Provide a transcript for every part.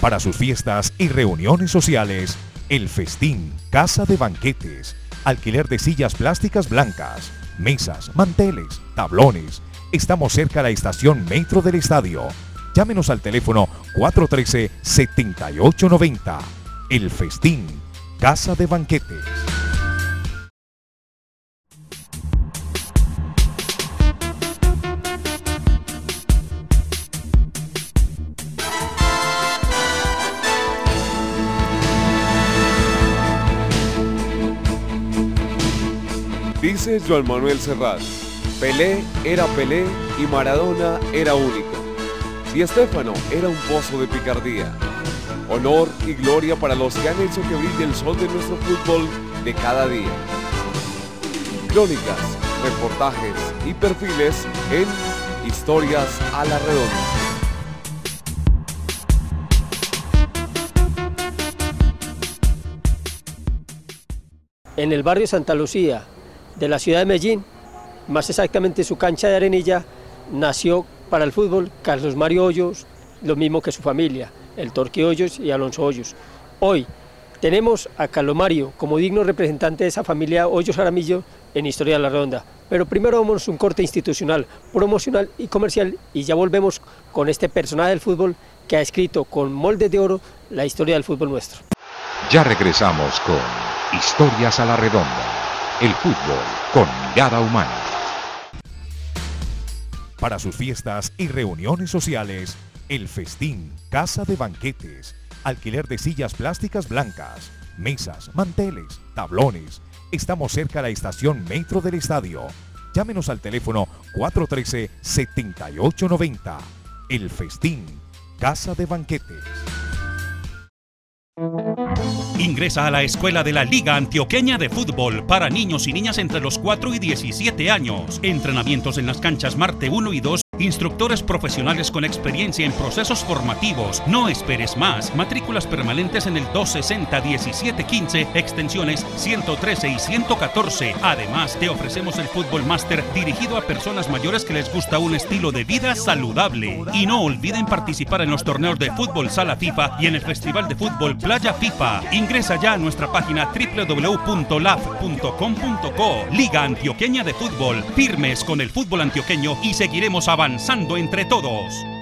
Para sus fiestas y reuniones sociales, El Festín, Casa de Banquetes, alquiler de sillas plásticas blancas, mesas, manteles, tablones. Estamos cerca a la estación Metro del Estadio. Llámenos al teléfono 413-7890. El Festín, Casa de Banquetes. Dice Joan Manuel Serrat, Pelé era Pelé y Maradona era único. Di Stéfano era un pozo de picardía. Honor y gloria para los que han hecho que brille el sol de nuestro fútbol de cada día. Crónicas, reportajes y perfiles en Historias a la Redonda. En el barrio Santa Lucía, de la ciudad de Medellín, más exactamente su cancha de arenilla, nació para el fútbol Carlos Mario Hoyos, lo mismo que su familia, el Torque Hoyos y Alonso Hoyos. Hoy tenemos a Carlos Mario como digno representante de esa familia Hoyos Aramillo en Historia de la Ronda. Pero primero vamos un corte institucional, promocional y comercial y ya volvemos con este personaje del fútbol que ha escrito con moldes de oro la historia del fútbol nuestro. Ya regresamos con Historias a la Redonda el fútbol con mirada humana. Para sus fiestas y reuniones sociales, El Festín, Casa de Banquetes, alquiler de sillas plásticas blancas, mesas, manteles, tablones. Estamos cerca a la estación Metro del Estadio. Llámenos al teléfono 413-7890. El Festín, Casa de Banquetes. Ingresa a la escuela de la Liga Antioqueña de Fútbol para niños y niñas entre los 4 y 17 años. Entrenamientos en las canchas Marte 1 y 2 Instructores profesionales con experiencia en procesos formativos. No esperes más. Matrículas permanentes en el 260-1715, extensiones 113 y 114. Además, te ofrecemos el Fútbol Master dirigido a personas mayores que les gusta un estilo de vida saludable. Y no olviden participar en los torneos de fútbol Sala FIFA y en el Festival de Fútbol Playa FIFA. Ingresa ya a nuestra página www.laf.com.co. Liga Antioqueña de Fútbol. Firmes con el fútbol antioqueño y seguiremos avanzando avanzando entre todos.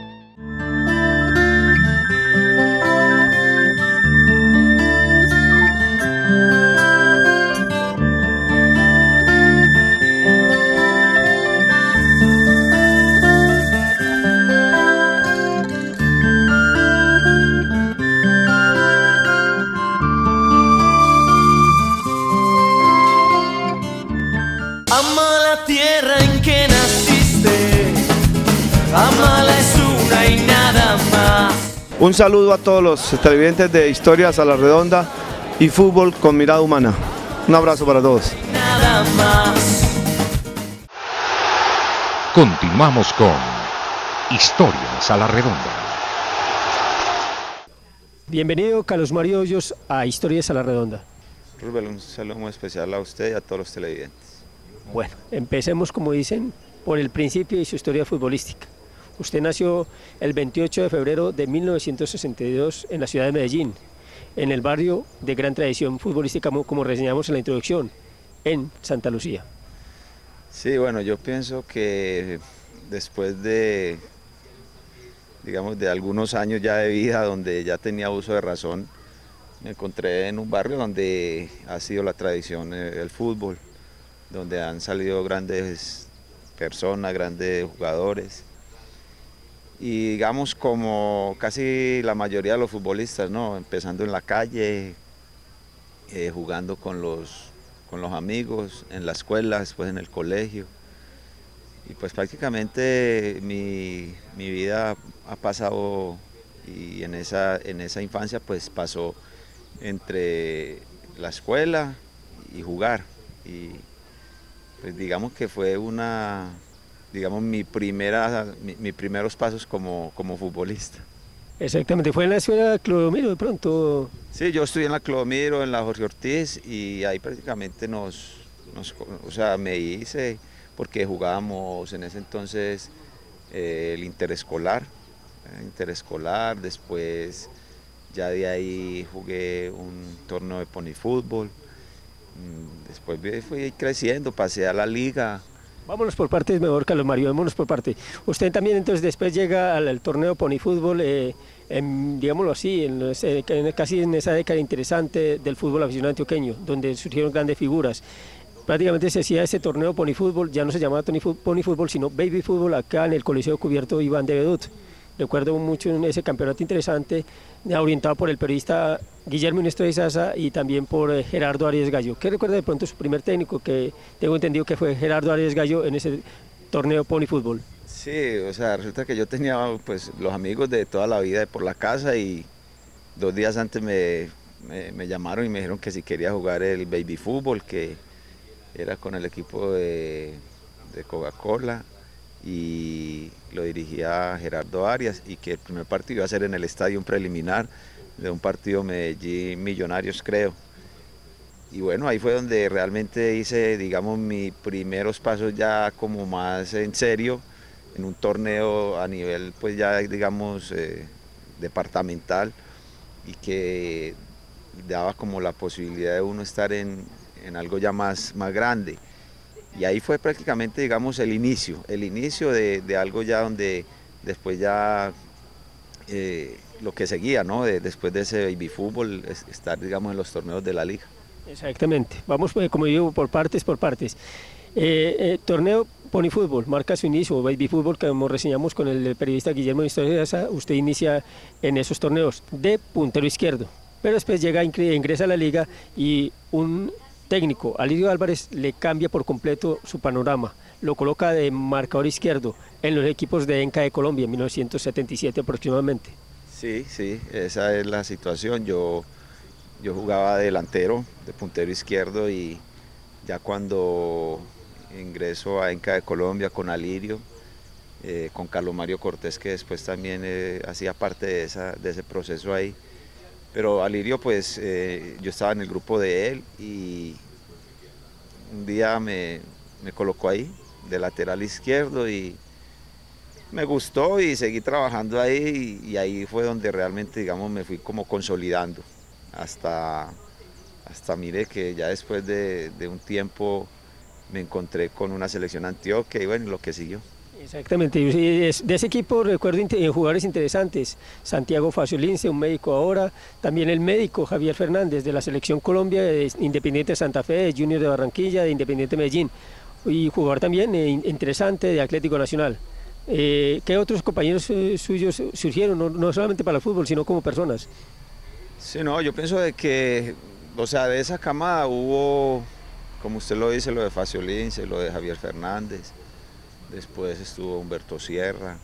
Un saludo a todos los televidentes de Historias a la Redonda y Fútbol con Mirada Humana. Un abrazo para todos. Continuamos con Historias a la Redonda. Bienvenido Carlos Mario Hoyos a Historias a la Redonda. Rubén, un saludo muy especial a usted y a todos los televidentes. Bueno, empecemos como dicen por el principio y su historia futbolística. Usted nació el 28 de febrero de 1962 en la ciudad de Medellín, en el barrio de gran tradición futbolística, como reseñamos en la introducción, en Santa Lucía. Sí, bueno, yo pienso que después de, digamos, de algunos años ya de vida, donde ya tenía uso de razón, me encontré en un barrio donde ha sido la tradición eh, el fútbol, donde han salido grandes personas, grandes jugadores, y digamos como casi la mayoría de los futbolistas, ¿no? empezando en la calle, eh, jugando con los, con los amigos, en la escuela, después en el colegio. Y pues prácticamente mi, vida ha pasado y en esa, en esa infancia pues pasó entre la escuela y jugar. Y pues digamos que fue una, digamos, mi primera, mis primeros pasos como, como futbolista. Exactamente, fue en la escuela de Clodomiro de pronto. Sí, yo estudié en la Clodomiro, en la Jorge Ortiz, y ahí prácticamente nos, o sea, me hice, porque jugábamos en ese entonces eh, el interescolar, eh, interescolar, después Ya de ahí jugué un torneo de pony fútbol. Mm, después fui creciendo, pasé a la liga. Vámonos por partes mejor, Carlos Mario, vámonos por parte. Usted también entonces después llega al, torneo pony fútbol, eh, digámoslo así, casi en esa década interesante del fútbol aficionado antioqueño, donde surgieron grandes figuras prácticamente se hacía ese torneo pony fútbol, ya no se llamaba pony fútbol, sino baby fútbol acá en el Coliseo Cubierto Iván de Bedut. Recuerdo mucho ese campeonato interesante, orientado por el periodista Guillermo Inés Sasa y también por eh, Gerardo Arias Gallo. ¿Qué recuerda de pronto su primer técnico, que tengo entendido que fue Gerardo Arias Gallo en ese torneo pony fútbol? Sí, o sea, resulta que yo tenía pues los amigos de toda la vida por la casa y dos días antes me, me llamaron y me dijeron que si quería jugar el baby fútbol, que era con el equipo de, Coca-Cola y lo dirigía Gerardo Arias y que el primer partido iba a ser en el estadio un preliminar de un partido Medellín Millonarios creo. Y bueno, ahí fue donde realmente hice, digamos, mis primeros pasos ya como más en serio, en un torneo a nivel, pues ya, digamos, eh, departamental y que daba como la posibilidad de uno estar en, en algo ya más, más grande. Y ahí fue prácticamente, digamos, el inicio, el inicio de, algo ya donde después ya eh, lo que seguía, ¿no? después de ese baby fútbol, estar, digamos, en los torneos de la liga. Exactamente, vamos, pues, como digo, por partes, por partes. Eh, eh, torneo Pony Fútbol marca su inicio, Baby Fútbol, que como reseñamos con el periodista Guillermo Historia, usted inicia en esos torneos de puntero izquierdo, pero después llega, ingresa a la liga y un técnico, Alirio Álvarez, le cambia por completo su panorama. Lo coloca de marcador izquierdo en los equipos de Enca de Colombia en 1977 aproximadamente. Sí, sí, esa es la situación. Yo, yo jugaba delantero, de puntero izquierdo y ya cuando ingreso a Enca de Colombia con Alirio, eh, con Carlos Mario Cortés, que después también eh, hacía parte de, esa, de ese proceso ahí, pero Alirio, pues eh, yo estaba en el grupo de él y un día me, colocó ahí, de lateral izquierdo y me gustó y seguí trabajando ahí y, ahí fue donde realmente, digamos, me fui como consolidando. Hasta, hasta mire que ya después de, un tiempo me encontré con una selección Antioquia y bueno, lo que siguió. Exactamente, de ese equipo recuerdo eh, jugadores interesantes, Santiago Faciolince, un médico ahora, también el médico Javier Fernández de la Selección Colombia, de Independiente Santa Fe, de Junior de Barranquilla, de Independiente Medellín, y jugador también eh, interesante de Atlético Nacional. Eh, ¿Qué otros compañeros suyos surgieron, no, solamente para el fútbol, sino como personas? Sí, no, yo pienso de que, o sea, de esa camada hubo, como usted lo dice, lo de Faciolince, lo de Javier Fernández, después estuvo Humberto Sierra.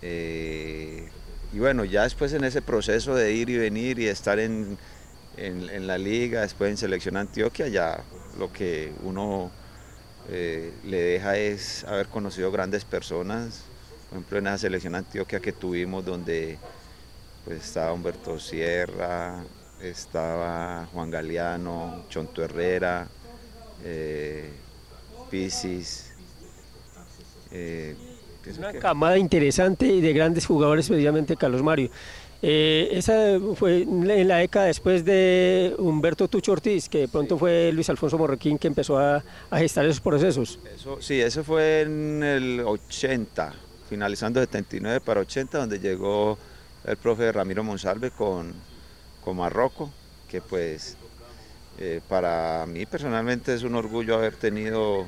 Eh, y bueno, ya después en ese proceso de ir y venir y estar en, la liga, después en Selección Antioquia, ya lo que uno eh, le deja es haber conocido grandes personas. Por ejemplo, en esa Selección Antioquia que tuvimos donde pues, estaba Humberto Sierra, estaba Juan Galeano, Chonto Herrera, eh, Pisis, eh, una camada interesante y de grandes jugadores, precisamente Carlos Mario. Eh, esa fue en la década después de Humberto Tucho Ortiz, que pronto fue Luis Alfonso Morrequín que empezó a, gestar esos procesos. sí, eso fue en el 80, finalizando 79 para 80, donde llegó el profe Ramiro Monsalve con, con Marroco, que pues eh, para mí personalmente es un orgullo haber tenido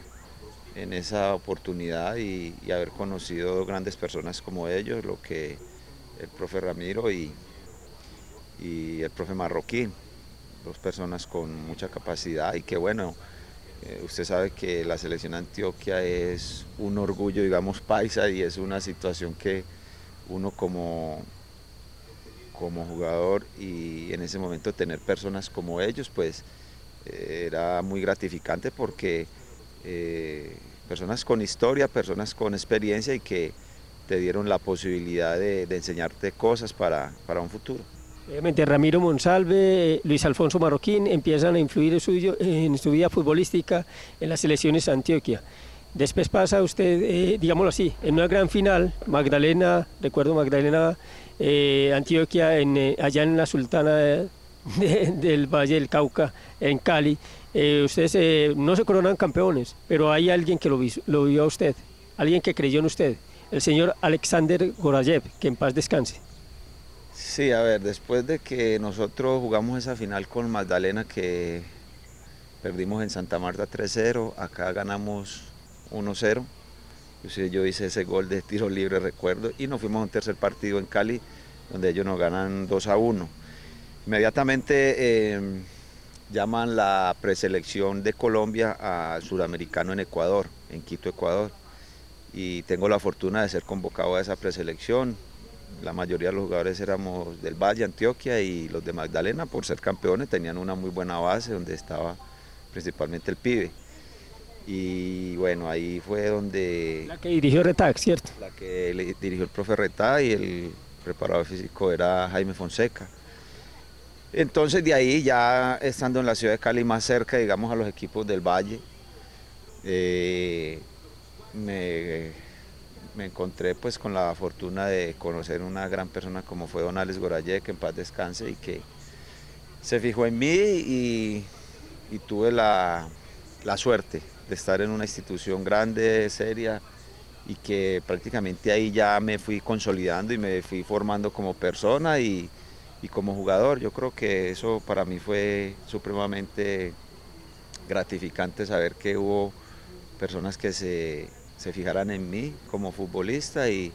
en esa oportunidad y, haber conocido grandes personas como ellos, lo que el profe Ramiro y, y el profe Marroquín, dos personas con mucha capacidad y que bueno, eh, usted sabe que la selección Antioquia es un orgullo, digamos, paisa y es una situación que uno como, como jugador y en ese momento tener personas como ellos, pues eh, era muy gratificante porque eh, personas con historia, personas con experiencia y que te dieron la posibilidad de, enseñarte cosas para, un futuro. Obviamente Ramiro Monsalve, Luis Alfonso Marroquín empiezan a influir en su, vida futbolística en las selecciones de Antioquia. Después pasa usted, eh, digámoslo así, en una gran final, Magdalena, recuerdo Magdalena eh, Antioquia, eh, allá en la Sultana del Valle del Cauca, en Cali. Eh, ustedes no se coronan campeones, pero hay alguien que lo, lo vio a usted, alguien que creyó en usted, el señor Alexander Gorayev, que en paz descanse. Sí, a ver, después de que nosotros jugamos esa final con Magdalena que perdimos en Santa Marta 3-0, acá ganamos 1-0. Yo hice ese gol de tiro libre, recuerdo, y nos fuimos a un tercer partido en Cali, donde ellos nos ganan 2-1. Inmediatamente em, llaman la preselección de Colombia al suramericano en Ecuador, en Quito, Ecuador. Y tengo la fortuna de ser convocado a esa preselección la mayoría de los jugadores éramos del Valle, Antioquia y los de Magdalena, por ser campeones, tenían una muy buena base donde estaba principalmente el pibe. Y bueno, ahí fue donde... La que dirigió Retag, ¿cierto? La que dirigió el profe Retag y el preparador físico era Jaime Fonseca. Entonces de ahí ya estando en la ciudad de Cali más cerca, digamos, a los equipos del Valle, eh, me me encontré pues con la fortuna de conocer una gran persona como fue Don Alex Goraye, que en paz descanse y que se fijó en mí y, tuve la, suerte de estar en una institución grande, seria y que prácticamente ahí ya me fui consolidando y me fui formando como persona y, y como jugador. Yo creo que eso para mí fue supremamente gratificante saber que hubo personas que se se fijaran en mí como futbolista y,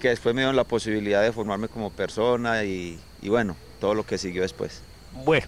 que después me dieron la posibilidad de formarme como persona y, bueno, todo lo que siguió después. Bueno.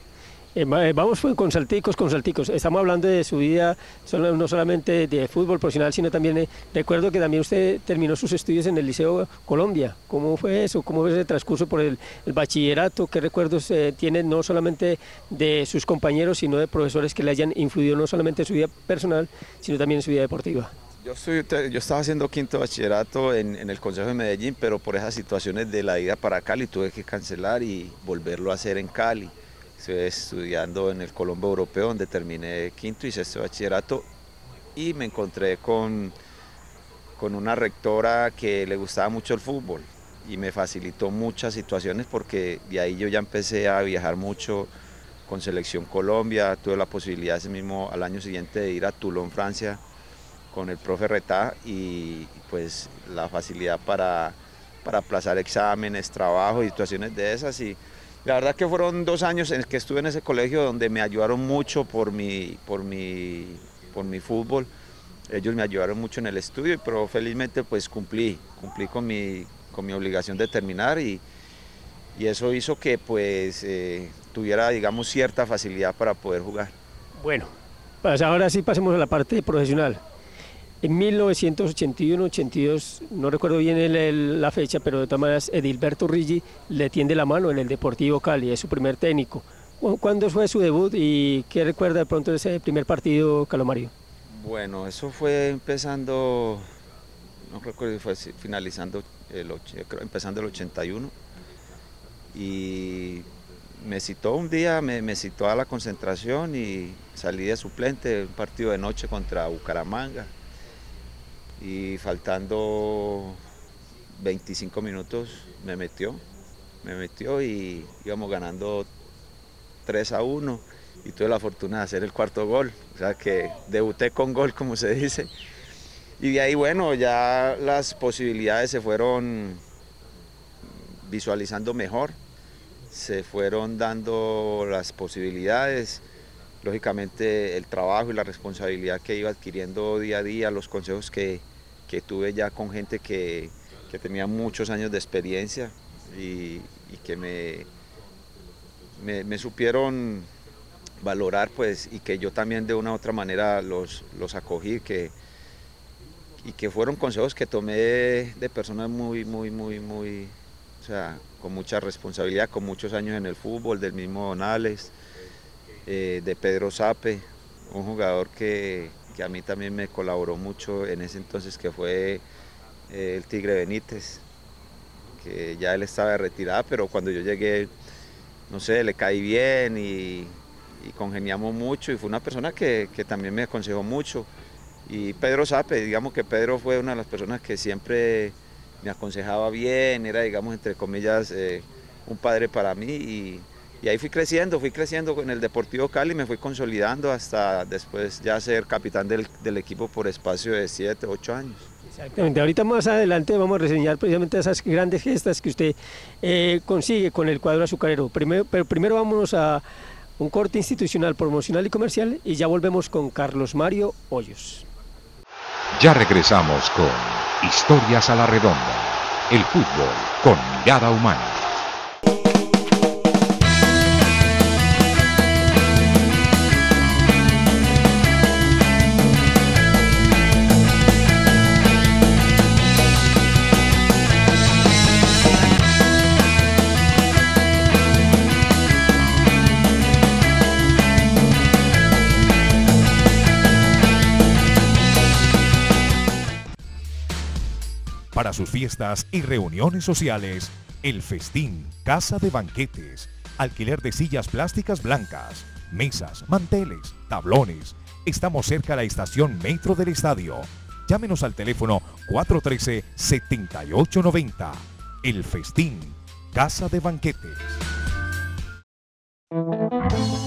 Eh, eh, vamos con salticos, con salticos. Estamos hablando de su vida, no solamente de fútbol profesional, sino también, recuerdo que también usted terminó sus estudios en el Liceo Colombia. ¿Cómo fue eso? ¿Cómo fue ese transcurso por el, bachillerato? ¿Qué recuerdos eh, tiene no solamente de sus compañeros, sino de profesores que le hayan influido no solamente en su vida personal, sino también en su vida deportiva? Yo, yo estaba haciendo quinto bachillerato en, el Consejo de Medellín, pero por esas situaciones de la ida para Cali tuve que cancelar y volverlo a hacer en Cali. Estoy estudiando en el Colombo Europeo, donde terminé quinto y sexto bachillerato y me encontré con, con una rectora que le gustaba mucho el fútbol y me facilitó muchas situaciones porque de ahí yo ya empecé a viajar mucho con Selección Colombia, tuve la posibilidad ese mismo al año siguiente de ir a Toulon, Francia, con el profe Retá y pues la facilidad para, para aplazar exámenes, trabajo y situaciones de esas. Y la verdad que fueron dos años en que estuve en ese colegio donde me ayudaron mucho por mi, por mi, por mi fútbol. Ellos me ayudaron mucho en el estudio, pero felizmente pues cumplí, cumplí con mi, con mi obligación de terminar y, y eso hizo que pues eh, tuviera digamos cierta facilidad para poder jugar. Bueno, pues ahora sí pasemos a la parte profesional. En 1981-82, no recuerdo bien la fecha, pero de todas maneras Edilberto Rigi le tiende la mano en el Deportivo Cali, es su primer técnico. ¿Cuándo fue su debut y qué recuerda de pronto ese primer partido, Calomario? Bueno, eso fue empezando, no recuerdo, fue finalizando, el, empezando el 81 y me citó un día, me, me citó a la concentración y salí de suplente, un partido de noche contra Bucaramanga y faltando 25 minutos me metió, me metió y íbamos ganando 3 a 1 y tuve la fortuna de hacer el cuarto gol, o sea que debuté con gol como se dice. Y de ahí bueno, ya las posibilidades se fueron visualizando mejor, se fueron dando las posibilidades lógicamente el trabajo y la responsabilidad que iba adquiriendo día a día, los consejos que, tuve ya con gente que, tenía muchos años de experiencia y, que me, me, supieron valorar pues y que yo también de una u otra manera los, los acogí que, y que fueron consejos que tomé de personas muy, muy, muy, muy, o sea, con mucha responsabilidad, con muchos años en el fútbol, del mismo Donales, eh, de Pedro Sape, un jugador que, a mí también me colaboró mucho en ese entonces, que fue eh, el Tigre Benítez, que ya él estaba de retirada, pero cuando yo llegué, no sé, le caí bien y, congeniamos mucho y fue una persona que, también me aconsejó mucho. Y Pedro Sape, digamos que Pedro fue una de las personas que siempre me aconsejaba bien, era, digamos, entre comillas, eh, un padre para mí y, y, ahí fui creciendo, fui creciendo en el Deportivo Cali, me fui consolidando hasta después ya ser capitán del, del equipo por espacio de 7, 8 años. Exactamente, ahorita más adelante vamos a reseñar precisamente esas grandes gestas que usted eh, consigue con el cuadro azucarero. Primero, pero primero vámonos a un corte institucional, promocional y comercial y ya volvemos con Carlos Mario Hoyos. Ya regresamos con Historias a la Redonda, el fútbol con mirada humana. Para sus fiestas y reuniones sociales, el Festín, Casa de Banquetes, alquiler de sillas plásticas blancas, mesas, manteles, tablones. Estamos cerca de la estación Metro del Estadio. Llámenos al teléfono 413-7890. El Festín, Casa de Banquetes.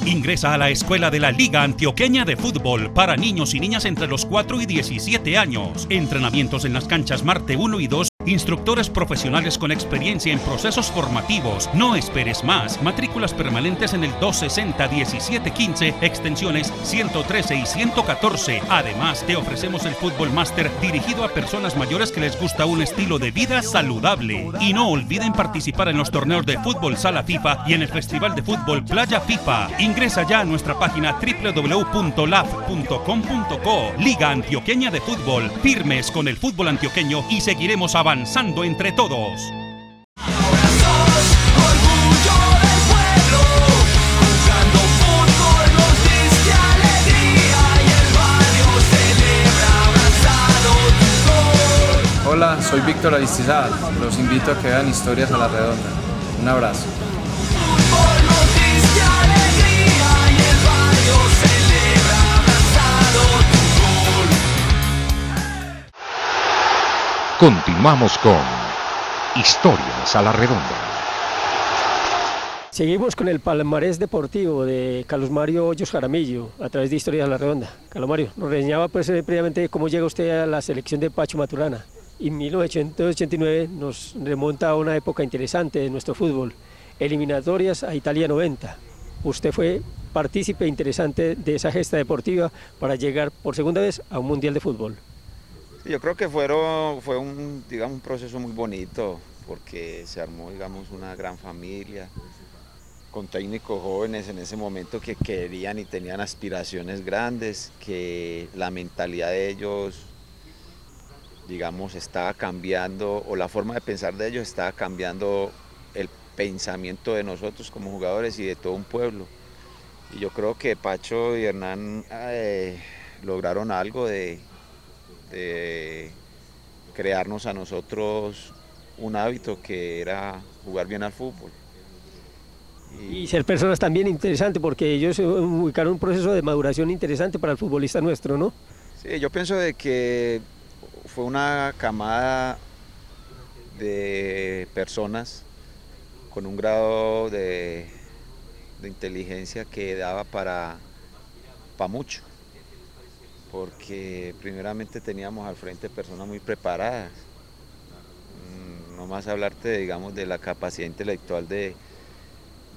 Ingresa a la escuela de la Liga Antioqueña de Fútbol para niños y niñas entre los 4 y 17 años. Entrenamientos en las canchas Marte 1 y 2 Instructores profesionales con experiencia en procesos formativos. No esperes más. Matrículas permanentes en el 260-1715, extensiones 113 y 114. Además, te ofrecemos el Fútbol Master dirigido a personas mayores que les gusta un estilo de vida saludable. Y no olviden participar en los torneos de fútbol Sala FIFA y en el Festival de Fútbol Playa FIFA. Ingresa ya a nuestra página www.laf.com.co. Liga Antioqueña de Fútbol. Firmes con el fútbol antioqueño y seguiremos avanzando avanzando entre todos. Hola, soy Víctor Aristizal. Los invito a que vean historias a la redonda. Un abrazo. Continuamos con Historias a la Redonda. Seguimos con el palmarés deportivo de Carlos Mario Hoyos Jaramillo a través de Historias a la Redonda. Carlos Mario, nos reseñaba pues eh, previamente cómo llega usted a la selección de Pacho Maturana. Y 1989 nos remonta a una época interesante de nuestro fútbol, eliminatorias a Italia 90. Usted fue partícipe interesante de esa gesta deportiva para llegar por segunda vez a un Mundial de Fútbol. Yo creo que fue un, digamos, un proceso muy bonito porque se armó digamos, una gran familia con técnicos jóvenes en ese momento que querían y tenían aspiraciones grandes, que la mentalidad de ellos digamos, estaba cambiando, o la forma de pensar de ellos estaba cambiando el pensamiento de nosotros como jugadores y de todo un pueblo. Y yo creo que Pacho y Hernán eh, lograron algo de, de crearnos a nosotros un hábito que era jugar bien al fútbol. Y, ser personas también interesantes, porque ellos ubicaron un proceso de maduración interesante para el futbolista nuestro, ¿no? Sí, yo pienso de que fue una camada de personas con un grado de, de inteligencia que daba para, para mucho porque primeramente teníamos al frente personas muy preparadas. Mm, no más hablarte, digamos, de la capacidad intelectual de,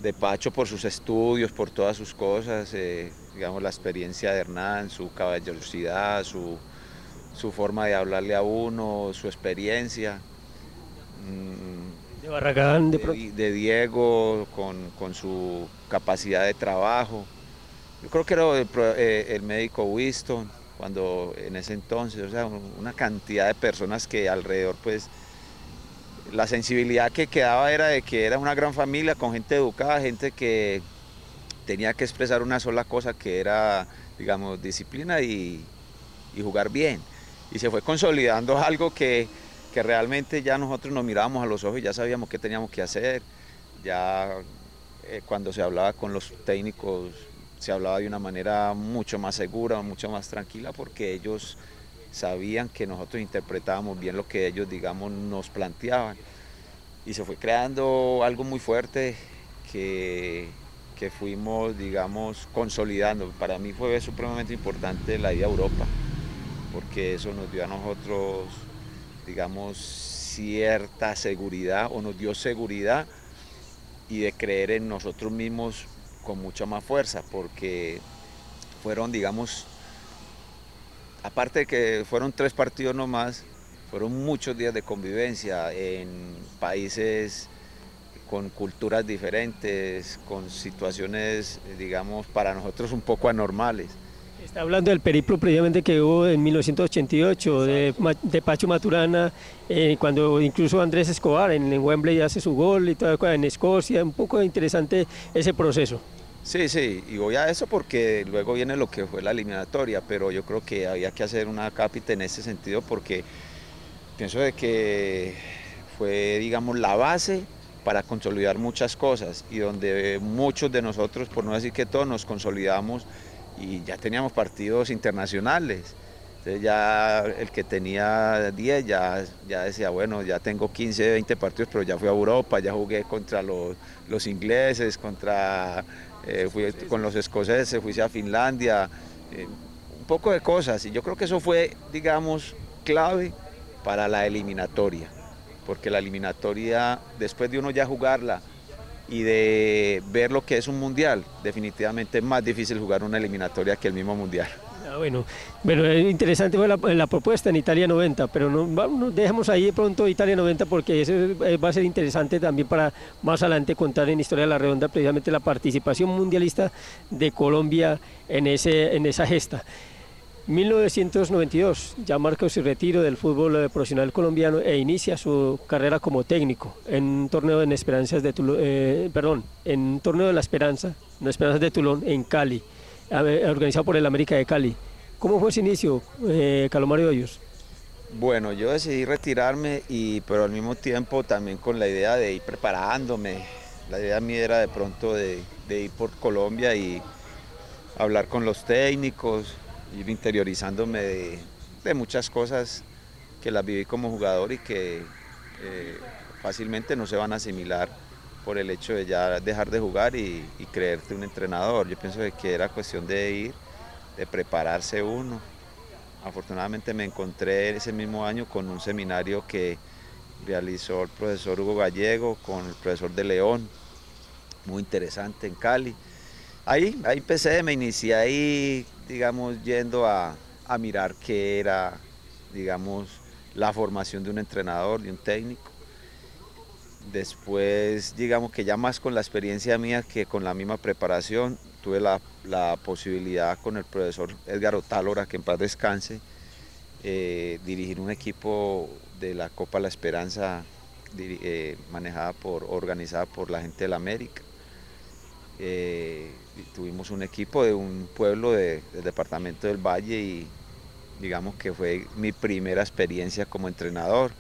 de Pacho por sus estudios, por todas sus cosas, eh, digamos, la experiencia de Hernán, su caballerosidad, su, forma de hablarle a uno, su experiencia. Mm, de Barragán, de, de, Diego, con, con, su capacidad de trabajo. Yo creo que era el, eh, el médico Winston, cuando en ese entonces, o sea, una cantidad de personas que alrededor, pues, la sensibilidad que quedaba era de que era una gran familia con gente educada, gente que tenía que expresar una sola cosa que era, digamos, disciplina y, jugar bien. Y se fue consolidando algo que, realmente ya nosotros nos mirábamos a los ojos y ya sabíamos qué teníamos que hacer. Ya eh, cuando se hablaba con los técnicos se hablaba de una manera mucho más segura, mucho más tranquila, porque ellos sabían que nosotros interpretábamos bien lo que ellos, digamos, nos planteaban. Y se fue creando algo muy fuerte que, que fuimos, digamos, consolidando. Para mí fue supremamente importante la ida a Europa, porque eso nos dio a nosotros, digamos, cierta seguridad o nos dio seguridad y de creer en nosotros mismos con mucha más fuerza, porque fueron, digamos, aparte de que fueron tres partidos nomás, fueron muchos días de convivencia en países con culturas diferentes, con situaciones, digamos, para nosotros un poco anormales. Está hablando del periplo previamente que hubo en 1988, de, de, Pacho Maturana, eh, cuando incluso Andrés Escobar en, Wembley hace su gol y todo, en Escocia, un poco interesante ese proceso. Sí, sí, y voy a eso porque luego viene lo que fue la eliminatoria, pero yo creo que había que hacer una cápita en ese sentido porque pienso de que fue, digamos, la base para consolidar muchas cosas y donde muchos de nosotros, por no decir que todos, nos consolidamos y ya teníamos partidos internacionales. Entonces ya el que tenía 10 ya, ya decía, bueno, ya tengo 15, 20 partidos, pero ya fui a Europa, ya jugué contra los, los ingleses, contra eh, fui con los escoceses, fui a Finlandia, eh, un poco de cosas. Y yo creo que eso fue, digamos, clave para la eliminatoria, porque la eliminatoria, después de uno ya jugarla y de ver lo que es un mundial, definitivamente es más difícil jugar una eliminatoria que el mismo mundial. Ah, bueno, bueno, interesante fue la, propuesta en Italia 90, pero no, dejemos ahí de pronto Italia 90 porque eso eh, va a ser interesante también para más adelante contar en Historia de la Redonda precisamente la participación mundialista de Colombia en, ese, en esa gesta. 1992, ya marca su retiro del fútbol eh, profesional colombiano e inicia su carrera como técnico en un torneo en Esperanzas de eh, perdón, en un torneo de la Esperanza, no Esperanzas de Tulón en Cali organizado por el América de Cali. ¿Cómo fue ese inicio, eh, Calomario Hoyos? Bueno, yo decidí retirarme, y, pero al mismo tiempo también con la idea de ir preparándome. La idea mía era de pronto de, ir por Colombia y hablar con los técnicos, ir interiorizándome de, muchas cosas que las viví como jugador y que eh, fácilmente no se van a asimilar por el hecho de ya dejar de jugar y, creerte un entrenador. Yo pienso que era cuestión de ir, de prepararse uno. Afortunadamente me encontré ese mismo año con un seminario que realizó el profesor Hugo Gallego con el profesor de León, muy interesante en Cali. Ahí, ahí empecé, me inicié ahí, digamos, yendo a, a mirar qué era, digamos, la formación de un entrenador, de un técnico Después, digamos que ya más con la experiencia mía que con la misma preparación, tuve la, posibilidad con el profesor Edgar Otálora, que en paz descanse, eh, dirigir un equipo de la Copa La Esperanza eh, manejada por, organizada por la gente de la América. Eh, tuvimos un equipo de un pueblo del departamento del Valle y digamos que fue mi primera experiencia como entrenador.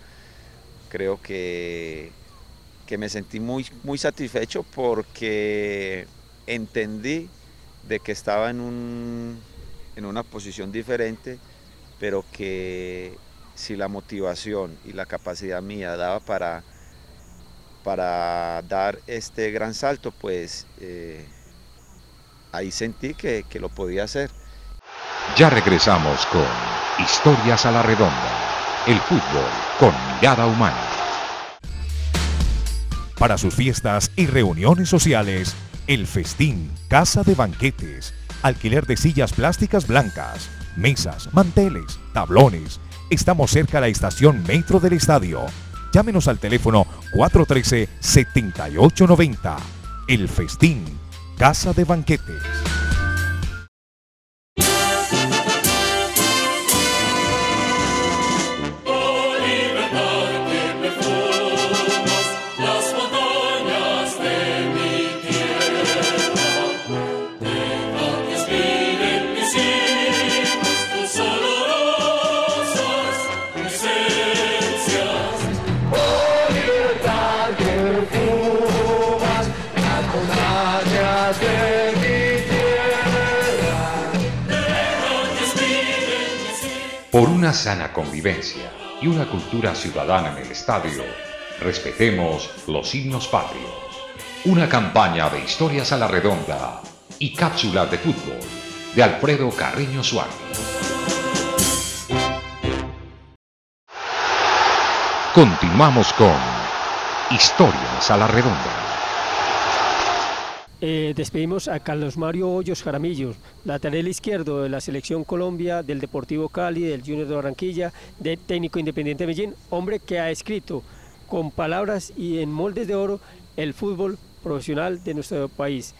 Creo que que me sentí muy, muy satisfecho porque entendí de que estaba en, un, en una posición diferente, pero que si la motivación y la capacidad mía daba para, para dar este gran salto, pues eh, ahí sentí que, que lo podía hacer. Ya regresamos con Historias a la Redonda, el fútbol con mirada humana para sus fiestas y reuniones sociales, El Festín, Casa de Banquetes, alquiler de sillas plásticas blancas, mesas, manteles, tablones. Estamos cerca de la estación Metro del Estadio. Llámenos al teléfono 413-7890. El Festín, Casa de Banquetes. Sana convivencia y una cultura ciudadana en el estadio, respetemos los himnos patrios. Una campaña de historias a la redonda y cápsulas de fútbol de Alfredo Carreño Suárez. Continuamos con Historias a la redonda. Eh, despedimos a Carlos Mario Hoyos Jaramillo, lateral izquierdo de la Selección Colombia, del Deportivo Cali, del Junior de Barranquilla, de técnico independiente de Medellín, hombre que ha escrito con palabras y en moldes de oro el fútbol profesional de nuestro país.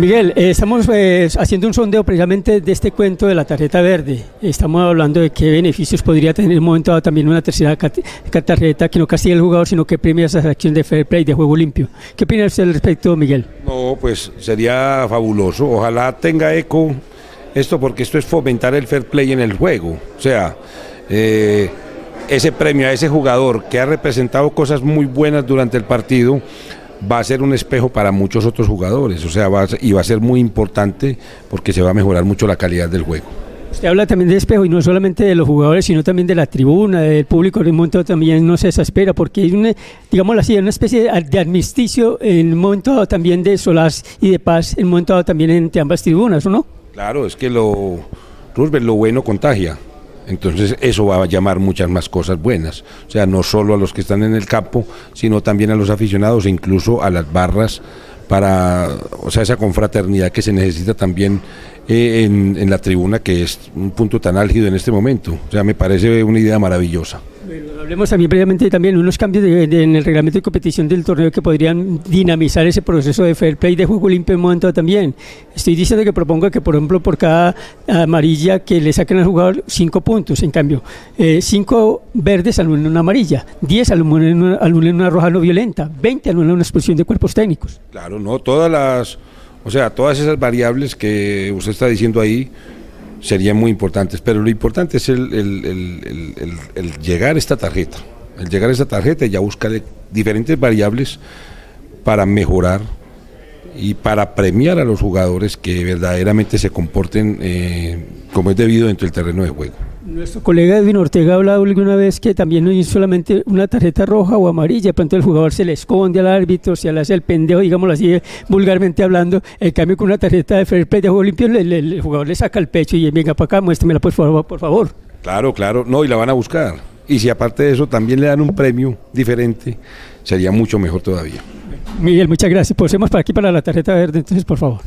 Miguel, eh, estamos pues, haciendo un sondeo precisamente de este cuento de la tarjeta verde. Estamos hablando de qué beneficios podría tener en un momento dado también una tercera tarjeta que no castiga al jugador, sino que premia esa acción de fair play, de juego limpio. ¿Qué opina usted al respecto, Miguel? No, pues sería fabuloso. Ojalá tenga eco esto, porque esto es fomentar el fair play en el juego. O sea, eh, ese premio a ese jugador que ha representado cosas muy buenas durante el partido va a ser un espejo para muchos otros jugadores, o sea, va y va a ser muy importante porque se va a mejorar mucho la calidad del juego. Usted habla también de espejo y no solamente de los jugadores, sino también de la tribuna, del público. En un momento también no se desespera porque hay una, digamos así, una especie de armisticio en un momento también de solaz y de paz, en un momento también entre ambas tribunas, ¿o no? Claro, es que lo, Roosevelt, lo bueno contagia. Entonces eso va a llamar muchas más cosas buenas, o sea, no solo a los que están en el campo, sino también a los aficionados e incluso a las barras para, o sea, esa confraternidad que se necesita también eh, en, en la tribuna, que es un punto tan álgido en este momento. O sea, me parece una idea maravillosa. Hablemos también previamente también unos cambios en el reglamento de competición del torneo que podrían dinamizar ese proceso de fair play de juego limpio en momento también. Estoy diciendo que propongo que, por ejemplo, por cada amarilla que le saquen al jugador cinco puntos, en cambio, eh, cinco verdes anulen una amarilla, diez anulen una, una roja no violenta, veinte anulen una expulsión de cuerpos técnicos. Claro, no todas las, o sea, todas esas variables que usted está diciendo ahí serían muy importantes, pero lo importante es el, llegar a esta tarjeta, el llegar a esta tarjeta ya buscar diferentes variables para mejorar y para premiar a los jugadores que verdaderamente se comporten eh, como es debido dentro del terreno de juego. Nuestro colega Edwin Ortega ha hablado alguna vez que también no es solamente una tarjeta roja o amarilla, de pronto el jugador se le esconde al árbitro, se le hace el pendejo, digámoslo así, vulgarmente hablando. En cambio, con una tarjeta de fair play de juego limpio, el jugador le saca el pecho y venga para acá, muéstremela por favor, por favor. Claro, claro, no, y la van a buscar. Y si aparte de eso también le dan un premio diferente, sería mucho mejor todavía. Miguel, muchas gracias. Posemos para aquí para la tarjeta verde, entonces, por favor.